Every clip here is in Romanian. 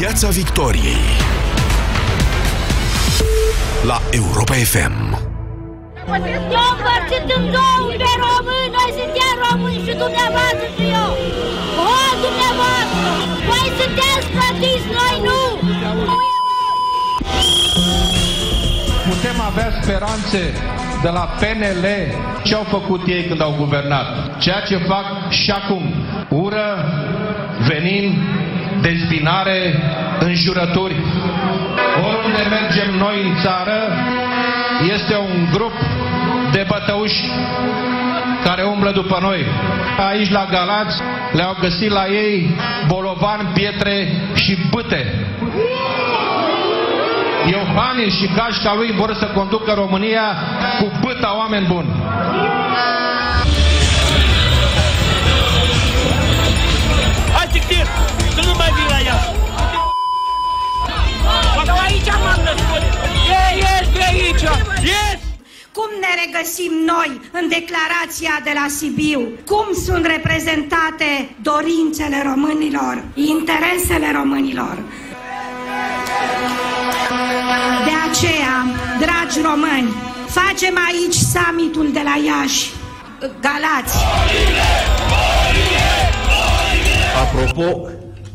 Piața Victoriei La Europa FM Eu împărțit în două pe români, noi suntem români și dumneavoastră și eu. O, dumneavoastră, voi sunteți plătiți, noi nu. Putem avea speranțe de la PNL ce au făcut ei când au guvernat. Ceea ce fac și acum. Ură, venin, dezbinare, înjurături. Oriunde mergem noi în țară, este un grup de bătăuși care umblă după noi. Aici la Galați le-au găsit la ei bolovan, pietre și bâte. Iohannis și gașca lui vor să conducă România cu bâta oameni buni. Regăsim noi în declarația de la Sibiu? Cum sunt reprezentate dorințele românilor, interesele românilor? De aceea, dragi români, facem aici summitul de la Iași, Galați. Apropo,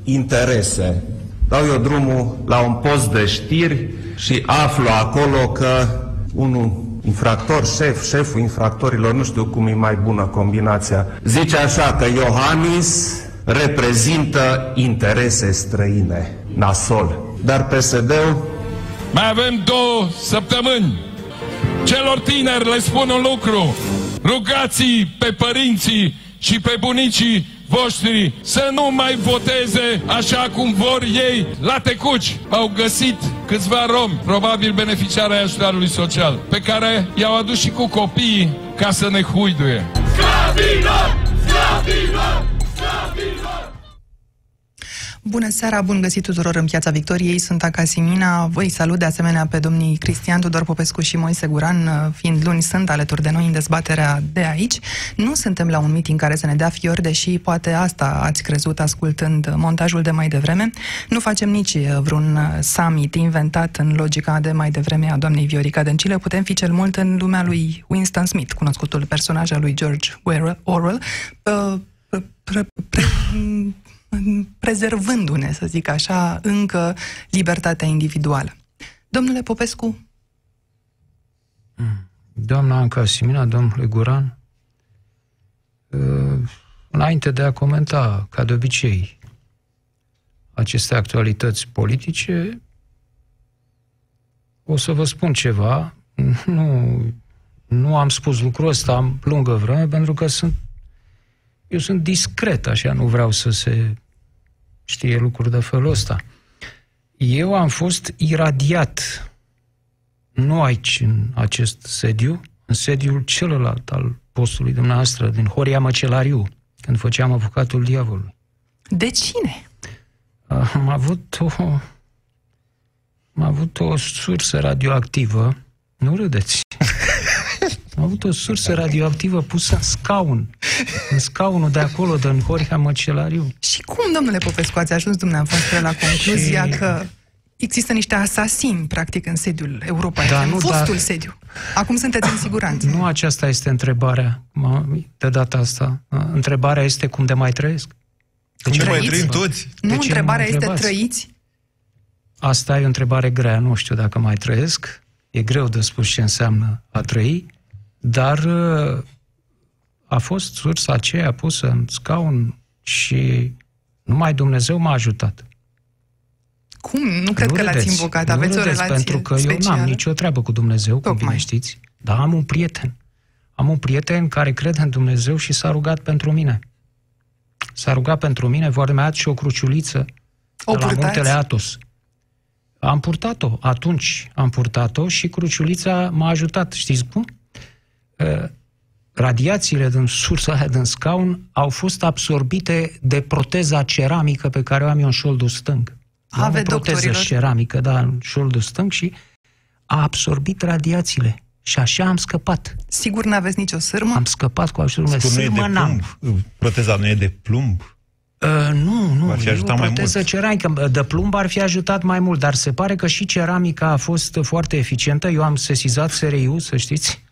interese. Dau eu drumul la un post de știri și aflu acolo că unul infractor, șef, șeful infractorilor, nu știu cum e mai bună combinația, zice așa că Iohannis reprezintă interese străine, nasol. Dar PSD-ul Mai avem două săptămâni. Celor tineri le spun un lucru. rugați pe părinții și pe bunicii voștri să nu mai voteze așa cum vor ei la tecuci. Au găsit câțiva romi, probabil beneficiari ai ajutorului social, pe care i-au adus și cu copiii ca să ne huiduie. Sclavilor! Sclavilor! Sclavilor! Bună seara, bun găsit tuturor în Piața Victoriei, sunt Acasimina. Voi salut de asemenea pe domnii Cristian Tudor Popescu și Moise Guran, fiind luni sunt alături de noi în dezbaterea de aici. Nu suntem la un meeting care să ne dea fiori, deși poate asta ați crezut ascultând montajul de mai devreme. Nu facem nici vreun summit inventat în logica de mai devreme a doamnei Viorica Dăncilă. Putem fi cel mult în lumea lui Winston Smith, cunoscutul personaj al lui George Orwell, pre, pre, pre, prezervându-ne, să zic așa, încă libertatea individuală. Domnule Popescu? Doamna Anca Simina, domnule Guran, înainte de a comenta, ca de obicei, aceste actualități politice, o să vă spun ceva. Nu, nu am spus lucrul ăsta am lungă vreme, pentru că sunt eu sunt discret, așa, nu vreau să se știe lucruri de felul ăsta. Eu am fost iradiat, nu aici, în acest sediu, în sediul celălalt al postului dumneavoastră, din Horia Măcelariu, când făceam avocatul diavolului. De cine? Am avut o... Am avut o sursă radioactivă. Nu râdeți. Am avut o sursă radioactivă pusă în scaun. În scaunul de acolo, de în Horia Măcelariu. Și cum, domnule Popescu, ați ajuns dumneavoastră la concluzia și... că există niște asasini, practic, în sediul Europa, da, în nu, fostul da... sediu. Acum sunteți în siguranță. Nu aceasta este întrebarea de data asta. Întrebarea este cum de mai trăiesc. De ce mai trăim toți? Nu, de întrebarea este trăiți? Asta e o întrebare grea, nu știu dacă mai trăiesc. E greu de spus ce înseamnă a trăi, dar uh, a fost sursa aceea pusă în scaun și numai Dumnezeu m-a ajutat. Cum? Nu cred nu că l-ați invocat. Nu Aveți o relație pentru că specială? eu n-am nicio treabă cu Dumnezeu, Tocmai. cum bine știți. Dar am un prieten. Am un prieten care crede în Dumnezeu și s-a rugat pentru mine. S-a rugat pentru mine, vorbea mea și o cruciuliță o de la muntele Atos. Am purtat-o. Atunci am purtat-o și cruciulița m-a ajutat. Știți cum? Radiațiile din sursa aia din scaun au fost absorbite de proteza ceramică pe care o am eu în șoldul stâng. Ave am o proteză doctorilor. ceramică, da, în șoldul stâng și a absorbit radiațiile. Și așa am scăpat. Sigur n-aveți nicio sârmă? Am scăpat cu ajutorul meu. Sârmă n-am. Proteza nu e de plumb? Uh, nu, nu, ar fi ajutat mai mult. ceramică, de plumb ar fi ajutat mai mult, dar se pare că și ceramica a fost foarte eficientă. Eu am sesizat SRIU, să știți.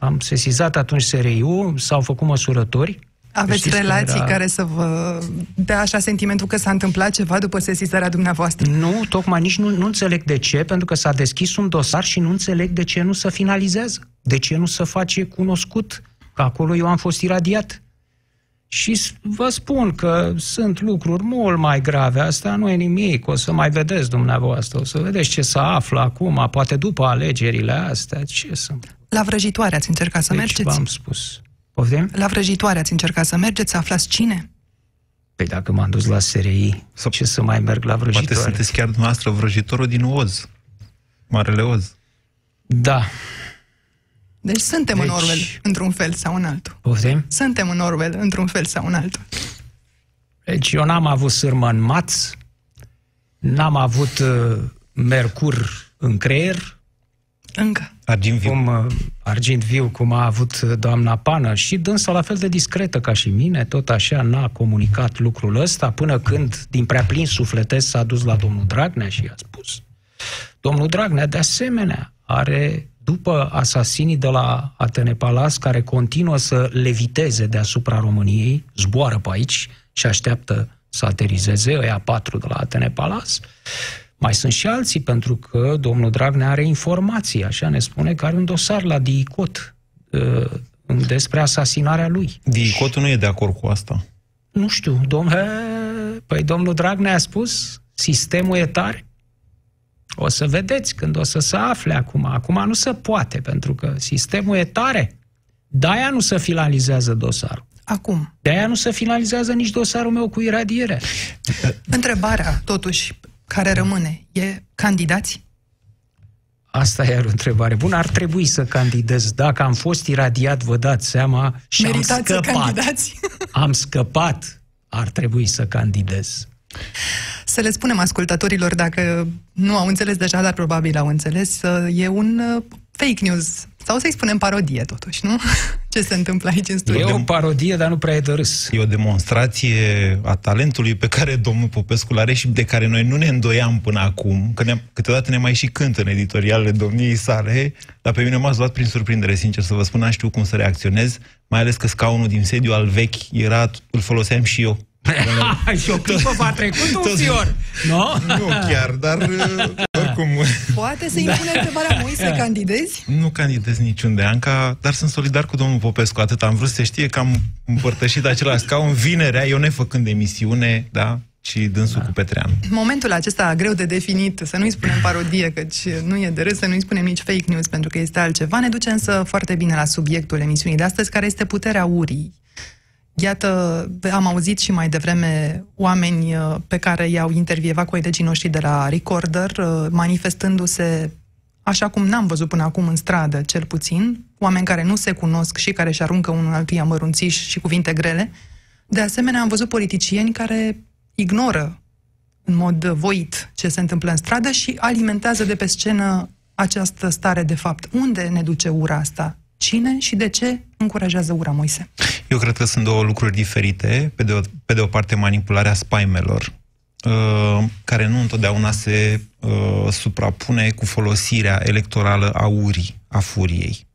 Am sesizat atunci SRIU, s-au făcut măsurători. Aveți Știți relații era... care să vă dea așa sentimentul că s-a întâmplat ceva după sesizarea dumneavoastră? Nu, tocmai nici nu, nu înțeleg de ce, pentru că s-a deschis un dosar și nu înțeleg de ce nu se finalizează. De ce nu se face cunoscut că acolo eu am fost iradiat. Și vă spun că sunt lucruri mult mai grave, asta nu e nimic, o să mai vedeți dumneavoastră, o să vedeți ce se află acum, poate după alegerile astea, ce sunt. La vrăjitoare ați încercat să deci mergeți? v-am spus. Poftim? La vrăjitoare ați încercat să mergeți, să aflați cine? Păi dacă m-am dus la SRI, Sau ce să mai merg la vrăjitoare? Poate sunteți chiar dumneavoastră vrăjitorul din Oz. Marele Oz. Da. Deci suntem deci... în Orwell, într-un fel sau în altul. Poftim? Suntem în Orwell, într-un fel sau în altul. Deci eu n-am avut sârmă în maț, n-am avut uh, mercur în creier. Încă. Argint viu. Cum, uh, argint viu, cum a avut uh, doamna Pană și dânsa la fel de discretă ca și mine, tot așa n-a comunicat lucrul ăsta până când, din prea plin sufletesc, s-a dus la domnul Dragnea și i-a spus. Domnul Dragnea, de asemenea, are după asasinii de la Atene Palas, care continuă să leviteze deasupra României, zboară pe aici și așteaptă să aterizeze, ăia patru de la Atene Palas, mai sunt și alții, pentru că domnul Dragnea are informații, așa ne spune că are un dosar la DICOT uh, despre asasinarea lui. DICOT nu e de acord cu asta. Nu știu, domnule, păi domnul Dragnea a spus, sistemul e tare. O să vedeți când o să se afle acum. Acum nu se poate, pentru că sistemul e tare. De-aia nu se finalizează dosarul. Acum. De-aia nu se finalizează nici dosarul meu cu iradiere. Întrebarea, totuși, care rămâne, e candidați? Asta e o întrebare bună. Ar trebui să candidez. Dacă am fost iradiat, vă dați seama, și Meritați am scăpat. Să candidați? am scăpat. Ar trebui să candidez. Să le spunem ascultătorilor, dacă nu au înțeles deja, dar probabil au înțeles, e un uh, fake news. Sau să-i spunem parodie, totuși, nu? Ce se întâmplă aici în studio? E o parodie, dar nu prea e de râs. E o demonstrație a talentului pe care domnul Popescu l-are și de care noi nu ne îndoiam până acum, că ne câteodată ne mai și cântă în editorialele domniei sale, dar pe mine m-ați luat prin surprindere, sincer să vă spun, n știu cum să reacționez, mai ales că scaunul din sediu al vechi era, îl foloseam și eu și o clipă v-a trecut un fior, nu? Nu chiar, dar uh, oricum... Poate să impune da. întrebarea, Moi, să candidezi? Nu candidez niciunde, Anca, dar sunt solidar cu domnul Popescu, atât am vrut să știe că am împărtășit același scaun vinerea, eu nefăcând emisiune, da, și dânsul da. cu Petreanu. Momentul acesta greu de definit, să nu-i spunem parodie, căci nu e de râs, să nu-i spunem nici fake news, pentru că este altceva, ne duce însă foarte bine la subiectul emisiunii de astăzi, care este puterea urii. Iată, am auzit și mai devreme oameni uh, pe care i-au intervievat colegii noștri de la Recorder, uh, manifestându-se așa cum n-am văzut până acum în stradă, cel puțin, oameni care nu se cunosc și care își aruncă unul altuia mărunțiși și cuvinte grele. De asemenea, am văzut politicieni care ignoră în mod voit ce se întâmplă în stradă și alimentează de pe scenă această stare de fapt. Unde ne duce ura asta? Cine și de ce încurajează ura, Moise? Eu cred că sunt două lucruri diferite. Pe de o, pe de o parte, manipularea spaimelor, uh, care nu întotdeauna se uh, suprapune cu folosirea electorală a urii, a furiei.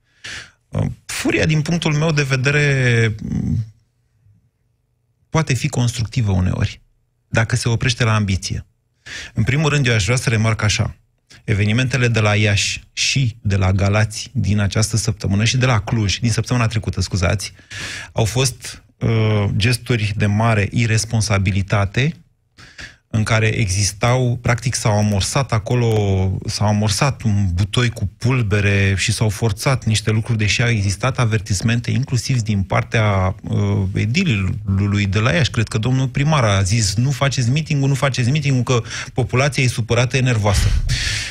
Uh, furia, din punctul meu de vedere, poate fi constructivă uneori, dacă se oprește la ambiție. În primul rând, eu aș vrea să remarc așa. Evenimentele de la Iași și de la Galați din această săptămână și de la Cluj, din săptămâna trecută, scuzați, au fost uh, gesturi de mare irresponsabilitate în care existau, practic s-au amorsat acolo, s-au amorsat un butoi cu pulbere și s-au forțat niște lucruri, deși au existat avertismente, inclusiv din partea uh, edilului de la Iași. Cred că domnul primar a zis, nu faceți meeting nu faceți meeting că populația e supărată, e nervoasă.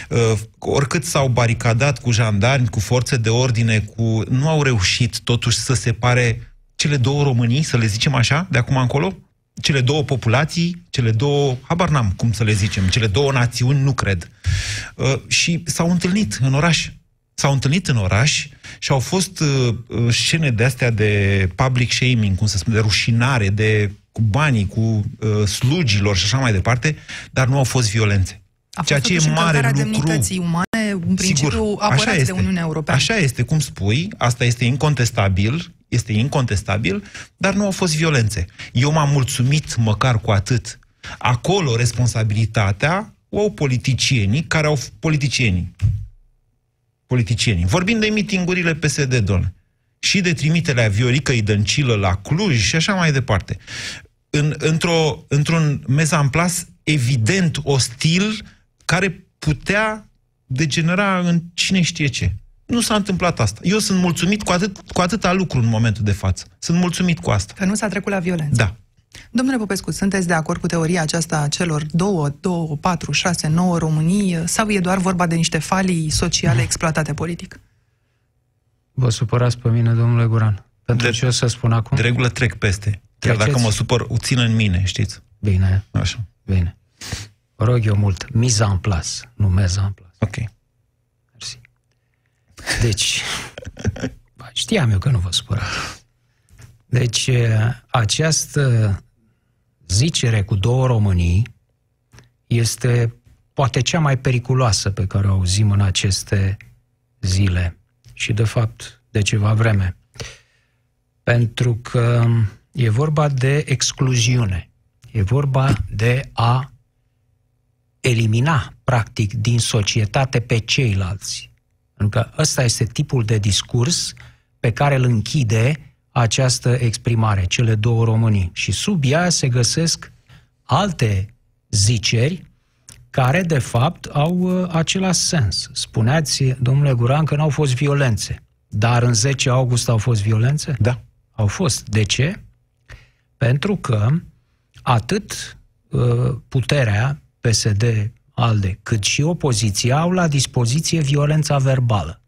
Uh, oricât s-au baricadat cu jandarmi, cu forțe de ordine, cu... nu au reușit totuși să separe cele două Românii, să le zicem așa, de acum încolo? cele două populații, cele două, habar n-am cum să le zicem, cele două națiuni, nu cred. Uh, și s-au întâlnit în oraș. S-au întâlnit în oraș și au fost uh, uh scene de astea de public shaming, cum se spune, de rușinare, de cu banii, cu uh, slugilor și așa mai departe, dar nu au fost violențe. A Ceea fost ce e totuși mare încălcarea lucru. demnității umane, un principiu Sigur, așa apărat de este. Uniunea Europeană. Așa este, cum spui, asta este incontestabil, este incontestabil, dar nu au fost violențe. Eu m-am mulțumit măcar cu atât. Acolo responsabilitatea o au politicienii care au politicienii. Politicienii. Vorbim de mitingurile PSD, domnule. Și de trimiterea Vioricăi Dăncilă la Cluj și așa mai departe. În, într-o, într-un mezamplas evident ostil care putea degenera în cine știe ce. Nu s-a întâmplat asta. Eu sunt mulțumit cu, atât, cu atâta lucru în momentul de față. Sunt mulțumit cu asta. Că nu s-a trecut la violență. Da. Domnule Popescu, sunteți de acord cu teoria aceasta a celor două, două, patru, șase, nouă Românii sau e doar vorba de niște falii sociale exploatate politic? Vă supărați pe mine, domnule Guran. Pentru De- ce o să spun acum? De regulă trec peste. Chiar Treceți. dacă mă supăr, o țin în mine, știți? Bine, Așa. bine. Vă rog eu mult. Miza în plas, nu meza în plas. Ok. Mersi. Deci, ba, știam eu că nu vă supărați. Deci, eh, această zicere cu două Românii este poate cea mai periculoasă pe care o auzim în aceste zile și, de fapt, de ceva vreme. Pentru că e vorba de excluziune. E vorba de a elimina, practic, din societate pe ceilalți. Pentru că ăsta este tipul de discurs pe care îl închide această exprimare, cele două Românii. Și sub ea se găsesc alte ziceri care, de fapt, au uh, același sens. Spuneați, domnule Guran, că n-au fost violențe. Dar în 10 august au fost violențe? Da. Au fost. De ce? Pentru că atât uh, puterea, PSD, ALDE, cât și opoziția au la dispoziție violența verbală.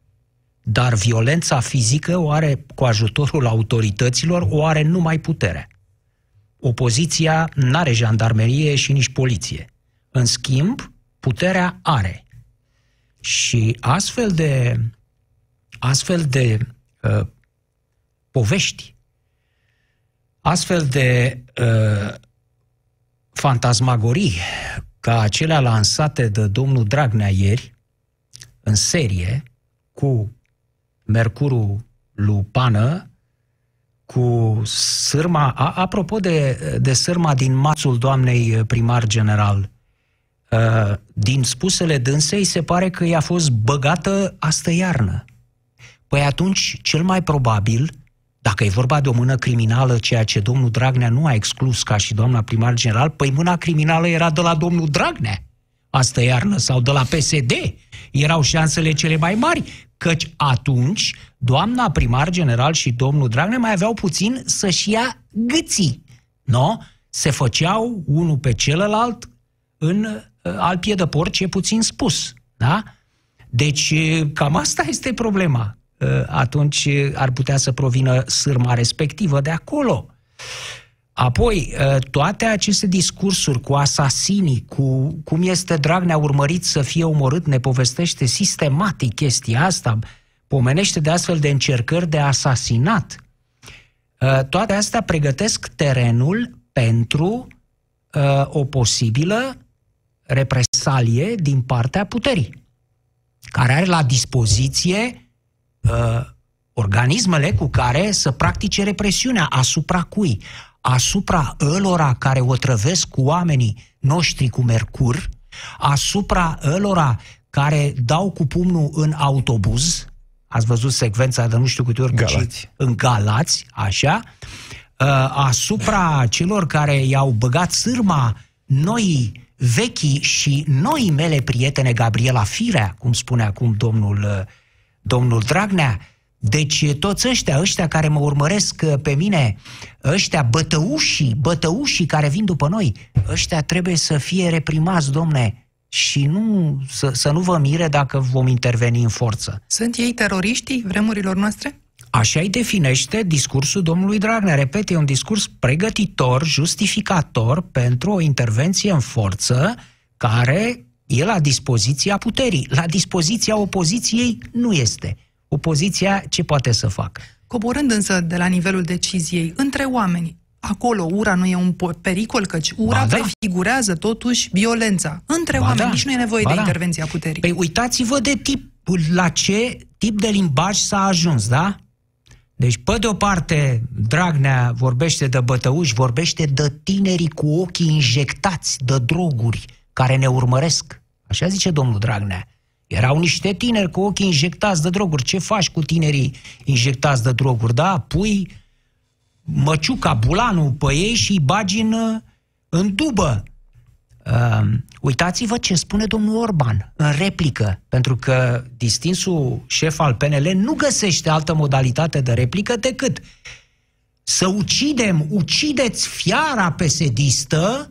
Dar violența fizică o are, cu ajutorul autorităților, o are numai puterea. Opoziția nu are jandarmerie și nici poliție. În schimb, puterea are. Și astfel de, astfel de uh, povești, astfel de uh, fantasmagorii ca acelea lansate de domnul Dragnea ieri, în serie, cu Mercurul Lupană, cu sârma, a, apropo de, de sârma din mațul doamnei primar general, uh, din spusele dânsei se pare că i-a fost băgată astă iarnă. Păi atunci, cel mai probabil, dacă e vorba de o mână criminală, ceea ce domnul Dragnea nu a exclus ca și doamna primar general, păi mâna criminală era de la domnul Dragnea astă iarnă sau de la PSD. Erau șansele cele mai mari, căci atunci doamna primar general și domnul Dragnea mai aveau puțin să-și ia gâții. Nu? Se făceau unul pe celălalt în uh, al pie de porc, e puțin spus. Da? Deci, uh, cam asta este problema. Uh, Atunci uh, ar putea să provină sârma respectivă de acolo. Apoi, uh, toate aceste discursuri cu asasinii, cu cum este Dragnea urmărit să fie omorât, ne povestește sistematic chestia asta, pomenește de astfel de încercări de asasinat. Uh, Toate astea pregătesc terenul pentru uh, o posibilă represalie din partea puterii, care are la dispoziție uh, organismele cu care să practice represiunea asupra cui? Asupra ălora care otrăvesc cu oamenii noștri cu mercur, asupra ălora care dau cu pumnul în autobuz, ați văzut secvența de nu știu câte ori cu Galați. ce- în Galați, așa, uh, asupra celor care i-au băgat sârma noi vechii și noi mele prietene Gabriela Firea, cum spune acum domnul, uh, domnul Dragnea, deci toți ăștia, ăștia care mă urmăresc uh, pe mine, ăștia bătăușii, bătăușii care vin după noi, ăștia trebuie să fie reprimați, domne, și nu, să, să nu vă mire dacă vom interveni în forță. Sunt ei teroriștii vremurilor noastre? Așa îi definește discursul domnului Dragnea. Repet, e un discurs pregătitor, justificator pentru o intervenție în forță care e la dispoziția puterii. La dispoziția opoziției nu este. Opoziția ce poate să facă? Coborând însă de la nivelul deciziei, între oameni, acolo ura nu e un po- pericol, căci ura Ba da. prefigurează totuși violența între Ba oameni. da. Nici nu e nevoie Ba de da. intervenția puterii. Păi uitați-vă de tip, la ce tip de limbaj s-a ajuns, da? Deci, pe de o parte, Dragnea vorbește de bătăuși, vorbește de tinerii cu ochii injectați de droguri care ne urmăresc. Așa zice domnul Dragnea. Erau niște tineri cu ochii injectați de droguri. Ce faci cu tinerii injectați de droguri? Da, pui măciuca, bulanul pe ei și îi bagi în, în dubă. Uh, uitați-vă ce spune domnul Orban în replică, pentru că distinsul șef al PNL nu găsește altă modalitate de replică decât să ucidem, ucideți fiara pesedistă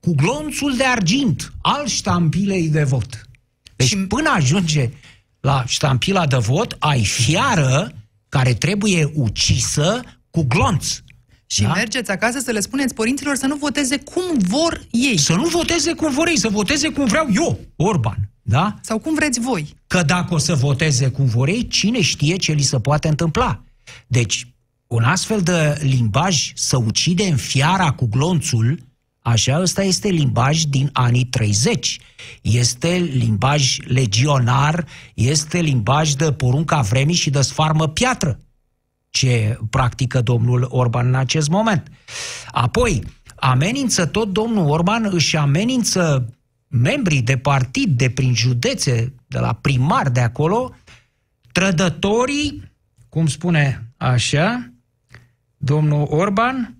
cu glonțul de argint al ștampilei de vot. Deci și... până ajunge la ștampila de vot, ai fiară care trebuie ucisă cu glonț. Și da? mergeți acasă să le spuneți părinților să nu voteze cum vor ei. Să nu voteze cum vor ei, să voteze cum vreau eu, Orban. Da? Sau cum vreți voi. Că dacă o să voteze cum vor ei, cine știe ce li se poate întâmpla. Deci, un astfel de limbaj să ucidem fiara cu glonțul, așa ăsta este limbaj din anii 30. Este limbaj legionar, este limbaj de porunca vremii și de sfarmă piatră ce practică domnul Orban în acest moment. Apoi, amenință tot domnul Orban, își amenință membrii de partid de prin județe, de la primar de acolo, trădătorii, cum spune așa, domnul Orban,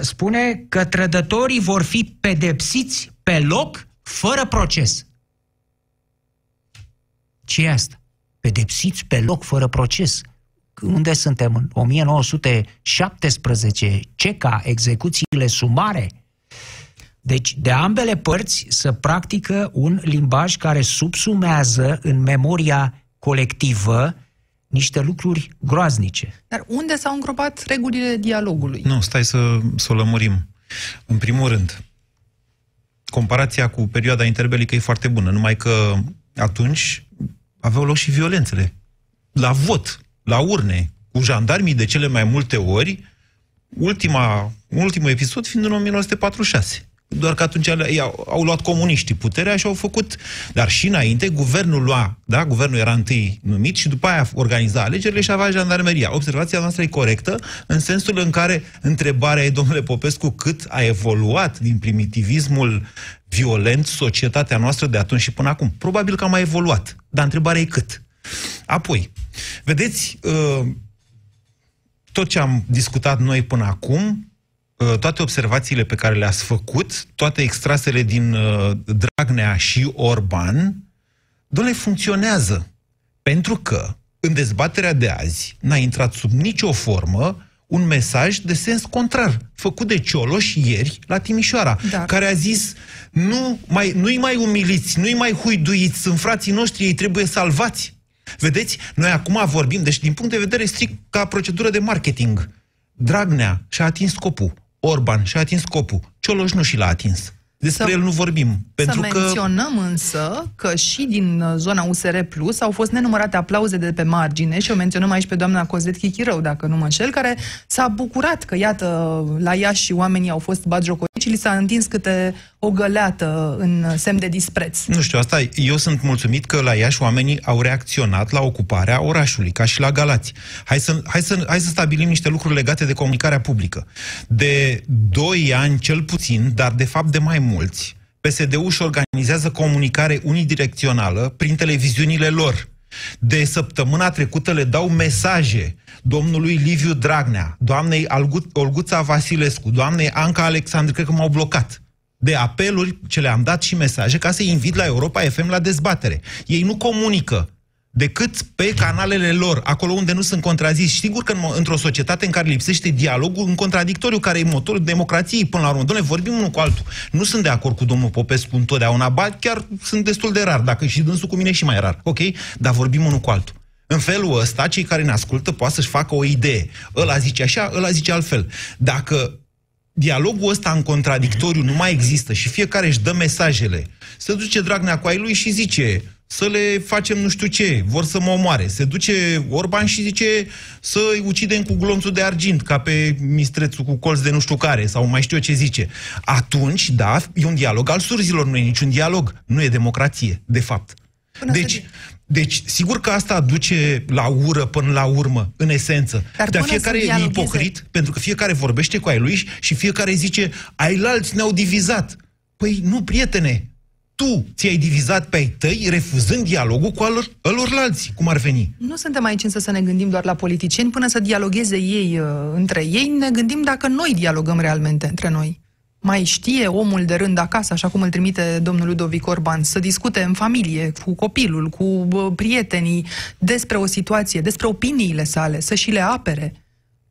spune că trădătorii vor fi pedepsiți pe loc, fără proces. ce e asta? Pedepsiți pe loc, fără proces unde suntem? În 1917, CECA, execuțiile sumare. Deci, de ambele părți să practică un limbaj care subsumează în memoria colectivă niște lucruri groaznice. Dar unde s-au îngropat regulile dialogului? Nu, stai să, să o lămurim. În primul rând, comparația cu perioada interbelică e foarte bună, numai că atunci aveau loc și violențele. La vot, la urne, cu jandarmii de cele mai multe ori, ultima, ultimul episod fiind în 1946. Doar că atunci ei au, au luat comuniștii puterea și au făcut... Dar și înainte, guvernul lua, da, guvernul era întâi numit și după aia organiza alegerile și avea jandarmeria. Observația noastră e corectă, în sensul în care întrebarea e, domnule Popescu, cât a evoluat din primitivismul violent societatea noastră de atunci și până acum. Probabil că a mai evoluat, dar întrebarea e cât. Apoi, vedeți, tot ce am discutat noi până acum, toate observațiile pe care le-ați făcut, toate extrasele din Dragnea și Orban, doamne, funcționează. Pentru că în dezbaterea de azi n-a intrat sub nicio formă un mesaj de sens contrar, făcut de Cioloș ieri la Timișoara, da. care a zis nu mai, nu-i mai umiliți, nu-i mai huiduiți, sunt frații noștri, ei trebuie salvați. Vedeți, noi acum vorbim, deci din punct de vedere strict ca procedură de marketing, Dragnea și-a atins scopul, Orban și-a atins scopul, Cioloș nu și l-a atins. Despre Să- el nu vorbim. Pentru să că... menționăm însă că și din uh, zona USR Plus au fost nenumărate aplauze de pe margine și o menționăm aici pe doamna Cozet Chichirău, dacă nu mă înșel, care s-a bucurat că, iată, la Iași și oamenii au fost batjocoriți și li s-a întins câte o găleată în semn de dispreț. Nu știu, asta, eu sunt mulțumit că la Iași oamenii au reacționat la ocuparea orașului, ca și la Galați. Hai să, hai să, hai să stabilim niște lucruri legate de comunicarea publică. De 2 ani cel puțin, dar de fapt de mai mulți, PSD-ul își organizează comunicare unidirecțională prin televiziunile lor. De săptămâna trecută le dau mesaje domnului Liviu Dragnea, doamnei Algu- Olguța Vasilescu, doamnei Anca Alexandru, cred că m-au blocat de apeluri ce le-am dat și mesaje ca să-i invit la Europa FM la dezbatere. Ei nu comunică decât pe canalele lor, acolo unde nu sunt contraziși. Sigur că în, într-o societate în care lipsește dialogul în contradictoriu, care e motorul democrației până la urmă. Doamne, vorbim unul cu altul. Nu sunt de acord cu domnul Popescu întotdeauna, ba chiar sunt destul de rar, dacă și dânsul cu mine și mai rar, ok? Dar vorbim unul cu altul. În felul ăsta, cei care ne ascultă poate să-și facă o idee. Ăla zice așa, ăla zice altfel. Dacă dialogul ăsta în contradictoriu nu mai există și fiecare își dă mesajele, se duce Dragnea cu ai lui și zice să le facem nu știu ce, vor să mă omoare. Se duce Orban și zice să îi ucidem cu glonțul de argint, ca pe mistrețul cu colț de nu știu care, sau mai știu eu ce zice. Atunci, da, e un dialog al surzilor, nu e niciun dialog, nu e democrație, de fapt. Până deci, să- deci, sigur că asta duce la ură până la urmă, în esență. Dar Dar până fiecare să e dialogheze- ipocrit, pentru că fiecare vorbește cu ai lui și fiecare zice, ai alți ne-au divizat. Păi nu, prietene, tu ți-ai divizat pe ai tăi refuzând dialogul cu alor, alorlalți, cum ar veni. Nu suntem aici însă să ne gândim doar la politicieni până să dialogueze ei uh, între ei. Ne gândim dacă noi dialogăm realmente între noi. Mai știe omul de rând acasă, așa cum îl trimite domnul Ludovic Orban, să discute în familie, cu copilul, cu uh, prietenii, despre o situație, despre opiniile sale, să și le apere,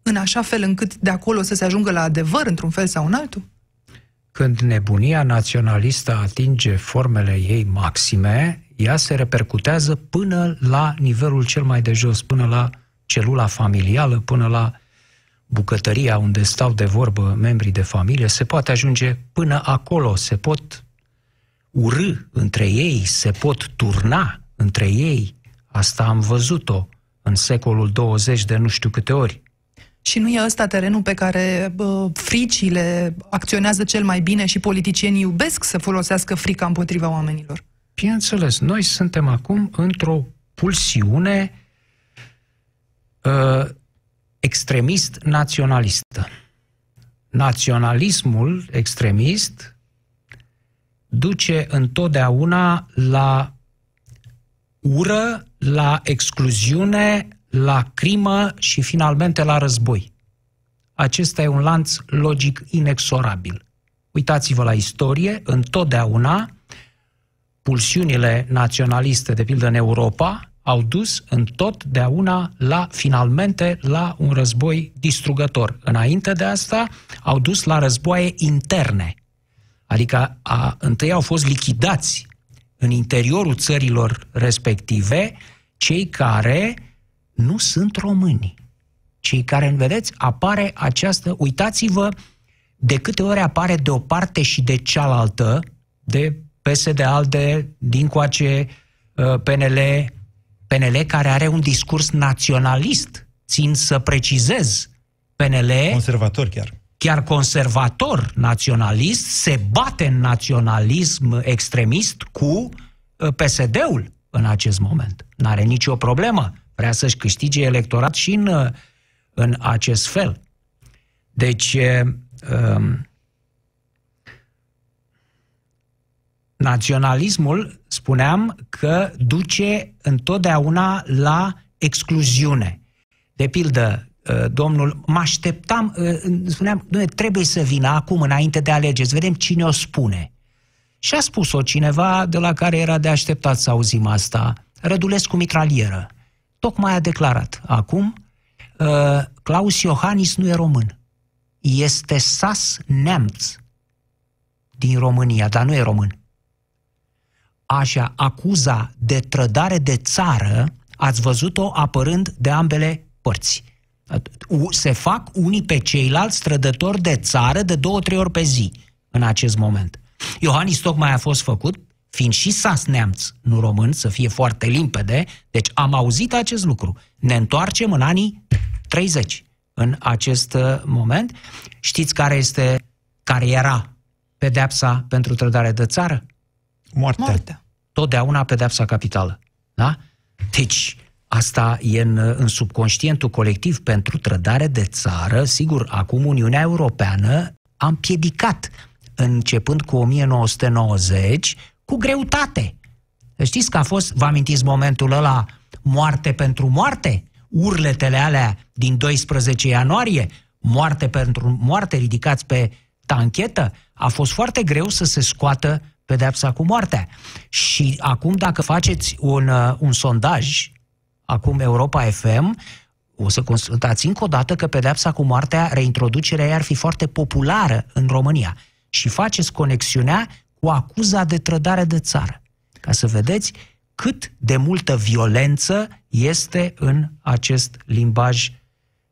în așa fel încât de acolo să se ajungă la adevăr într-un fel sau în altul? Când nebunia naționalistă atinge formele ei maxime, ea se repercutează până la nivelul cel mai de jos, până la celula familială, până la bucătăria unde stau de vorbă membrii de familie, se poate ajunge până acolo, se pot urâ între ei, se pot turna între ei. Asta am văzut-o în secolul 20 de nu știu câte ori. Și nu e ăsta terenul pe care bă, fricile acționează cel mai bine și politicienii iubesc să folosească frica împotriva oamenilor. Bineînțeles, noi suntem acum într-o pulsiune uh, extremist-naționalistă. Naționalismul extremist duce întotdeauna la ură, la excluziune, la crimă și finalmente la război. Acesta e un lanț logic inexorabil. Uitați-vă la istorie, întotdeauna pulsiunile naționaliste, de pildă în Europa, au dus întotdeauna la, finalmente, la un război distrugător. Înainte de asta, au dus la războaie interne. Adică, a, întâi au fost lichidați în interiorul țărilor respective cei care nu sunt români. Cei care, vedeți, apare această... Uitați-vă de câte ori apare de o parte și de cealaltă, de PSD, ALDE, dincoace, uh, PNL, PNL care are un discurs naționalist, țin să precizez, PNL, Conservator chiar. chiar conservator naționalist, se bate în naționalism extremist cu uh, PSD-ul în acest moment. N-are nicio problemă. Vrea să-și câștige electorat și în, uh, în acest fel. Deci, uh, um, naționalismul, spuneam, că duce întotdeauna la excluziune. De pildă, uh, domnul, mă așteptam, uh, spuneam, "Dom'le, trebuie să vină acum, înainte de alegeri, să vedem cine o spune. Și a spus-o cineva de la care era de așteptat să auzim asta, Rădulescu Mitralieră. Tocmai a declarat acum, uh, Claus Iohannis nu e român. Este sas neamț din România, dar nu e român. Așa, acuza de trădare de țară, ați văzut-o apărând de ambele părți. U- Se fac unii pe ceilalți trădători de țară de două, trei ori pe zi în acest moment. Iohannis tocmai a fost făcut, fiind și sas neamț, nu român, să fie foarte limpede, deci am auzit acest lucru. Ne întoarcem în anii 30 în acest uh, moment. Știți care este, care era pedepsa pentru trădare de țară? Moartea. Moartea. Totdeauna pedepsa capitală. Da? Deci, asta e în, în subconștientul colectiv pentru trădare de țară. Sigur, acum Uniunea Europeană a împiedicat, începând cu 1990, cu greutate. Știți că a fost, vă amintiți momentul ăla, moarte pentru moarte? Urletele alea din 12 ianuarie, moarte pentru moarte, ridicați pe tanchetă, a fost foarte greu să se scoată pedepsa cu moartea. Și acum, dacă faceți un, uh, un sondaj, acum Europa FM, o să constatați încă o dată că pedepsa cu moartea, reintroducerea ei ar fi foarte populară în România. Și faceți conexiunea cu acuza de trădare de țară. Ca să vedeți cât de multă violență este în acest limbaj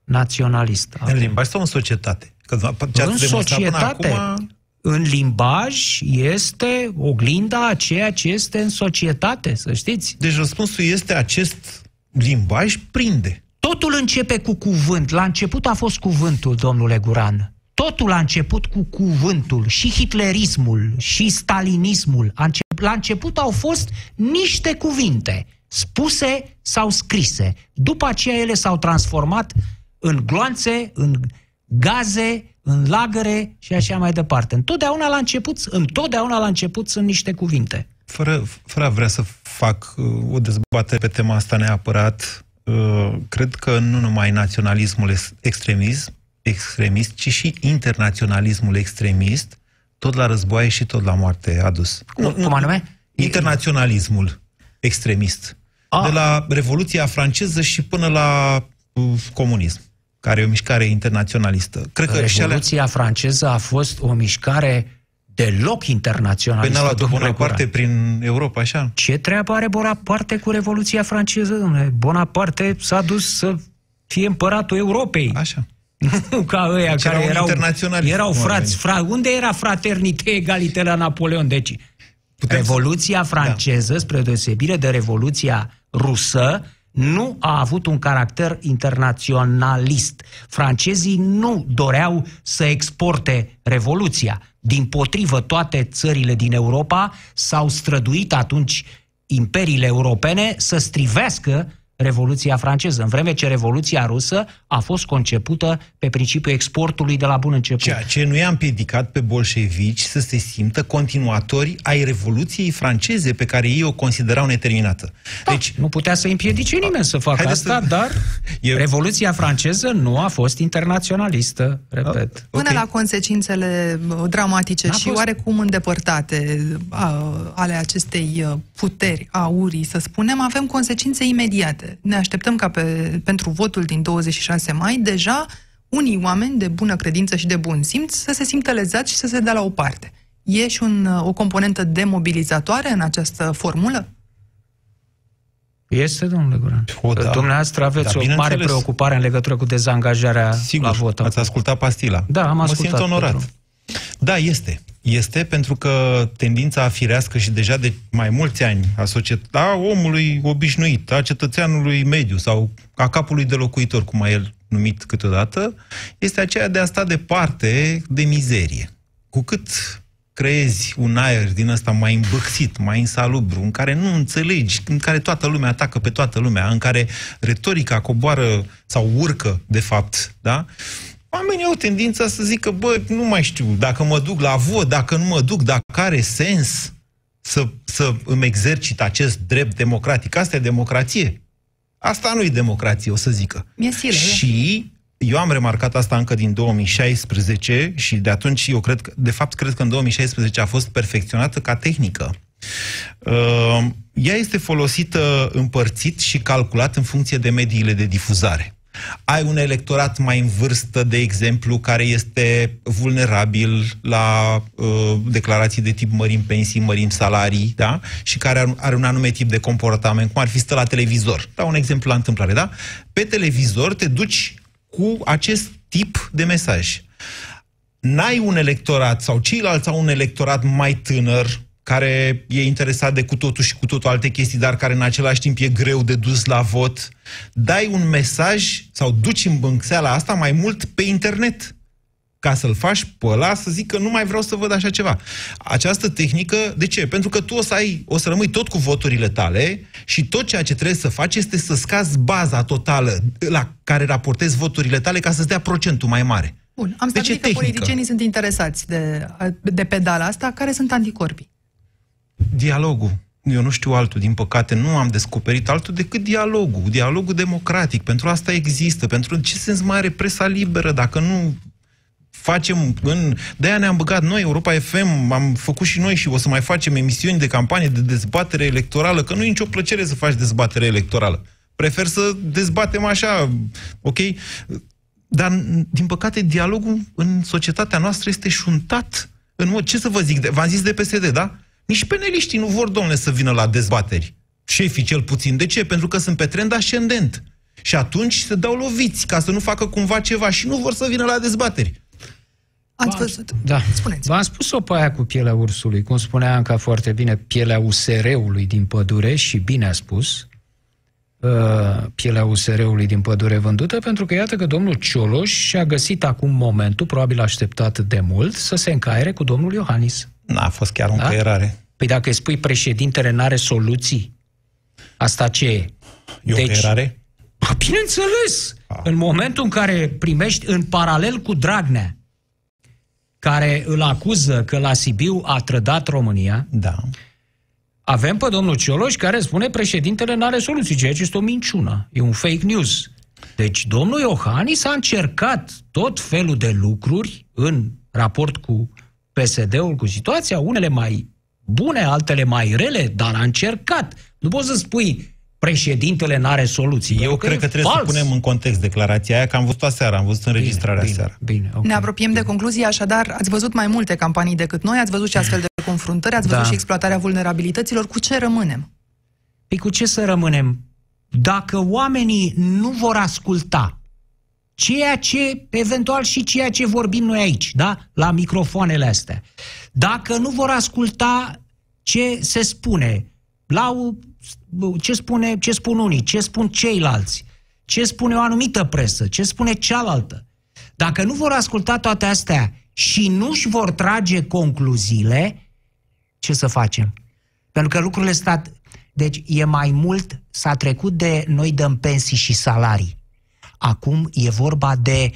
naționalist. În limbaj sau în societate? Că ce ați În demonstrat societate. Până acum, în limbaj este oglinda a ceea ce este în societate, să știți. Deci răspunsul este acest limbaj prinde. Totul începe cu cuvânt. La început a fost cuvântul, domnule Guran. Totul a început cu cuvântul. Și hitlerismul, și stalinismul. A încep- la început au fost niște cuvinte, spuse sau scrise. După aceea ele s-au transformat în gloanțe, în gaze, în lagăre și așa mai departe. Întotdeauna la început, întotdeauna la început sunt niște cuvinte. Fără, fără a vrea să fac uh, o dezbatere pe tema asta neapărat, uh, cred că nu numai naționalismul ex- extremism, extremist, ci și internaționalismul extremist, tot la războaie și tot la moarte a dus. Cum, cum anume? Internaționalismul extremist. A. De la Revoluția franceză și până la uh, comunism, care e o mișcare internaționalistă. Cred că și alea... Revoluția franceză a fost o mișcare deloc Păi internaționalistă. n-a luat domnule Bonaparte Guran. prin Europa, așa? Ce treabă are Bonaparte cu Revoluția franceză, domnule? Bonaparte s-a dus să fie împăratul Europei. Așa. Nu ca ăia Deci era care un erau, internaționalist, erau cum ar frați. veni. Fra, unde era fraternite, egalitate la Napoleon? Deci, Putem să- Revoluția franceză, da. spre deosebire de Revoluția rusă, nu a avut un caracter internaționalist. Francezii nu doreau să exporte Revoluția. Din potrivă, toate țările din Europa s-au străduit atunci imperiile europene să strivească Revoluția franceză, în vreme ce Revoluția rusă a fost concepută pe principiul exportului de la bun început. Ceea ce nu i-a împiedicat pe bolșevici să se simtă continuatori ai Revoluției franceze, pe care ei o considerau neterminată. Deci, Nu putea să împiedice nimeni să facă Haideți asta, să- dar E- Revoluția franceză nu a fost internaționalistă, repet. Până Ok. la consecințele uh, dramatice N-a și fost. oarecum îndepărtate uh, ale acestei uh, puteri aurii, să spunem, avem consecințe imediate. Ne așteptăm ca pe, pentru votul din 26 mai deja unii oameni de bună credință și de bun simț să se simtă lezați și să se dea la o parte. E și un, uh, o componentă demobilizatoare în această formulă? Este, domnule Guran. O, da. Dumneavoastră aveți Da, o mare bineînțeles. preocupare în legătură cu dezangajarea sigur, la vot. ați ascultat pastila. Da, am Mă ascultat, simt onorat. Petru. Da, este. Este pentru că tendința firească și deja de mai mulți ani a, societ- a omului obișnuit, a cetățeanului mediu sau a capului de locuitor, cum a el numit câteodată, este aceea de a sta departe de mizerie. Cu cât creezi un aer din ăsta mai îmbâxit, mai insalubru, în care nu înțelegi, în care toată lumea atacă pe toată lumea, în care retorica coboară sau urcă, de fapt, da? Oamenii au tendința să zică, bă, nu mai știu, dacă mă duc la vot, dacă nu mă duc, dacă are sens să, să îmi exercit acest drept democratic. Asta e democrație. Asta nu e democrație, o să zică. Mi-e silă, e. Și eu am remarcat asta încă din 2016 și de atunci eu cred că, de fapt, cred că în 2016 a fost perfecționată ca tehnică. Uh, ea este folosită împărțit și calculat în funcție de mediile de difuzare. Ai un electorat mai în vârstă, de exemplu, care este vulnerabil la uh, declarații de tip mărim pensii, mărim salarii, da? Și care are, are un anume tip de comportament, cum ar fi stă la televizor. Dau un exemplu la întâmplare, da? Pe televizor te duci cu acest tip de mesaj. N-ai un electorat sau ceilalți au un electorat mai tânăr, care e interesat de cu totul și cu totul alte chestii, dar care în același timp e greu de dus la vot, dai un mesaj sau duci în bânxeala asta mai mult pe internet ca să-l faci pe ăla să zică nu mai vreau să văd așa ceva. Această tehnică, de ce? Pentru că tu o să, ai, o să rămâi tot cu voturile tale și tot ceea ce trebuie să faci este să scazi baza totală la care raportezi voturile tale ca să-ți dea procentul mai mare. Bun, am Deci e stabilit că tehnică. politicienii sunt interesați de, de pedala asta. Care sunt anticorpii? Dialogul. Eu nu știu altul, din păcate, nu am descoperit altul decât dialogul. Dialogul democratic. Pentru asta există. Pentru ce sens mai are presa liberă dacă nu facem în... De-aia ne-am băgat noi, Europa FM, am făcut și noi și o să mai facem emisiuni de campanie de dezbatere electorală, că nu e nicio plăcere să faci dezbatere electorală. Prefer să dezbatem așa, ok? Dar, din păcate, dialogul în societatea noastră este șuntat. În mod, ce să vă zic, de- v-am zis de PSD, da? Nici peneliștii nu vor, domnule, să vină la dezbateri. Șefii cel puțin. De ce? Pentru că sunt pe trend ascendent. Și atunci se dau loviți ca să nu facă cumva ceva și nu vor să vină la dezbateri. Ați văzut? Da. Spuneți. V-am spus-o pe aia cu pielea ursului, cum spunea Anca foarte bine, pielea USR-ului din pădure și bine a spus, uh, pielea USR-ului din pădure vândută, pentru că iată că domnul Cioloș și-a găsit acum momentul, probabil așteptat de mult, să se încaiere cu domnul Iohannis. N-a fost chiar o Da? încăierare. Păi dacă îi spui președintele n-are soluții, asta ce e? E o încăierare? Bă, Bineînțeles! În momentul în care primești în paralel cu Dragnea, care îl acuză că la Sibiu a trădat România, Da. avem pe domnul Cioloș care spune președintele n-are soluții, ceea ce este o minciună. E un fake news. Deci domnul Iohannis a încercat tot felul de lucruri în raport cu PSD-ul, cu situația, unele mai bune, altele mai rele, dar a încercat. Nu poți să spui președintele n-are soluții. Eu Pentru cred că e trebuie fals. să punem în context declarația aia, că am văzut aseară, am văzut înregistrarea bine, aseară. Bine, ok. Ne apropiem de concluzie, așadar, ați văzut mai multe campanii decât noi, ați văzut și astfel de confruntări, ați văzut Da. și exploatarea vulnerabilităților. Cu ce rămânem? Păi cu ce să rămânem? Dacă oamenii nu vor asculta ceea ce, eventual și ceea ce vorbim noi aici, da? La microfoanele astea. Dacă nu vor asculta ce se spune, la o- ce, spune, ce spun unii, ce spun ceilalți, ce spune o anumită presă, ce spune cealaltă. Dacă nu vor asculta toate astea și nu-și vor trage concluziile, ce să facem? Pentru că lucrurile stat... Deci e mai mult, s-a trecut de noi dăm pensii și salarii. Acum e vorba de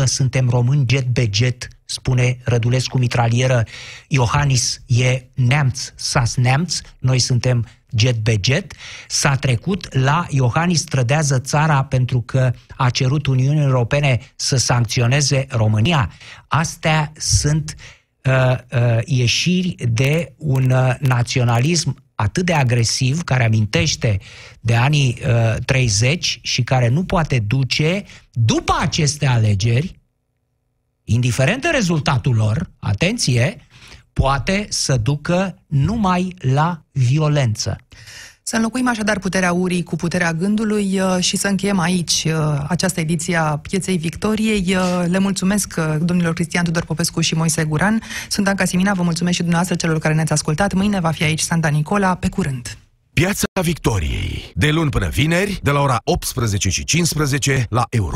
88% suntem români jet be jet, spune Rădulescu mitralieră. Iohannis e neamț, sas neamț, noi suntem jet be jet. S-a trecut la Iohannis trădează țara pentru că a cerut Uniunii Europene să sancționeze România. Astea sunt uh, uh, ieșiri de un uh, naționalism atât de agresiv, care amintește de anii uh, 30 și care nu poate duce, după aceste alegeri, indiferent de rezultatul lor, atenție, poate să ducă numai la violență. Să înlocuim așadar puterea urii cu puterea gândului uh, și să încheiem aici uh, această ediție a Pieței Victoriei. Uh, Le mulțumesc uh, domnilor Cristian Tudor Popescu și Moise Guran. Sunt Anca Simina, vă mulțumesc și dumneavoastră celor care ne-ați ascultat. Mâine va fi aici Santa Nicola. Pe curând! Piața Victoriei. De luni până vineri, de la ora 18 și 15 la Euro.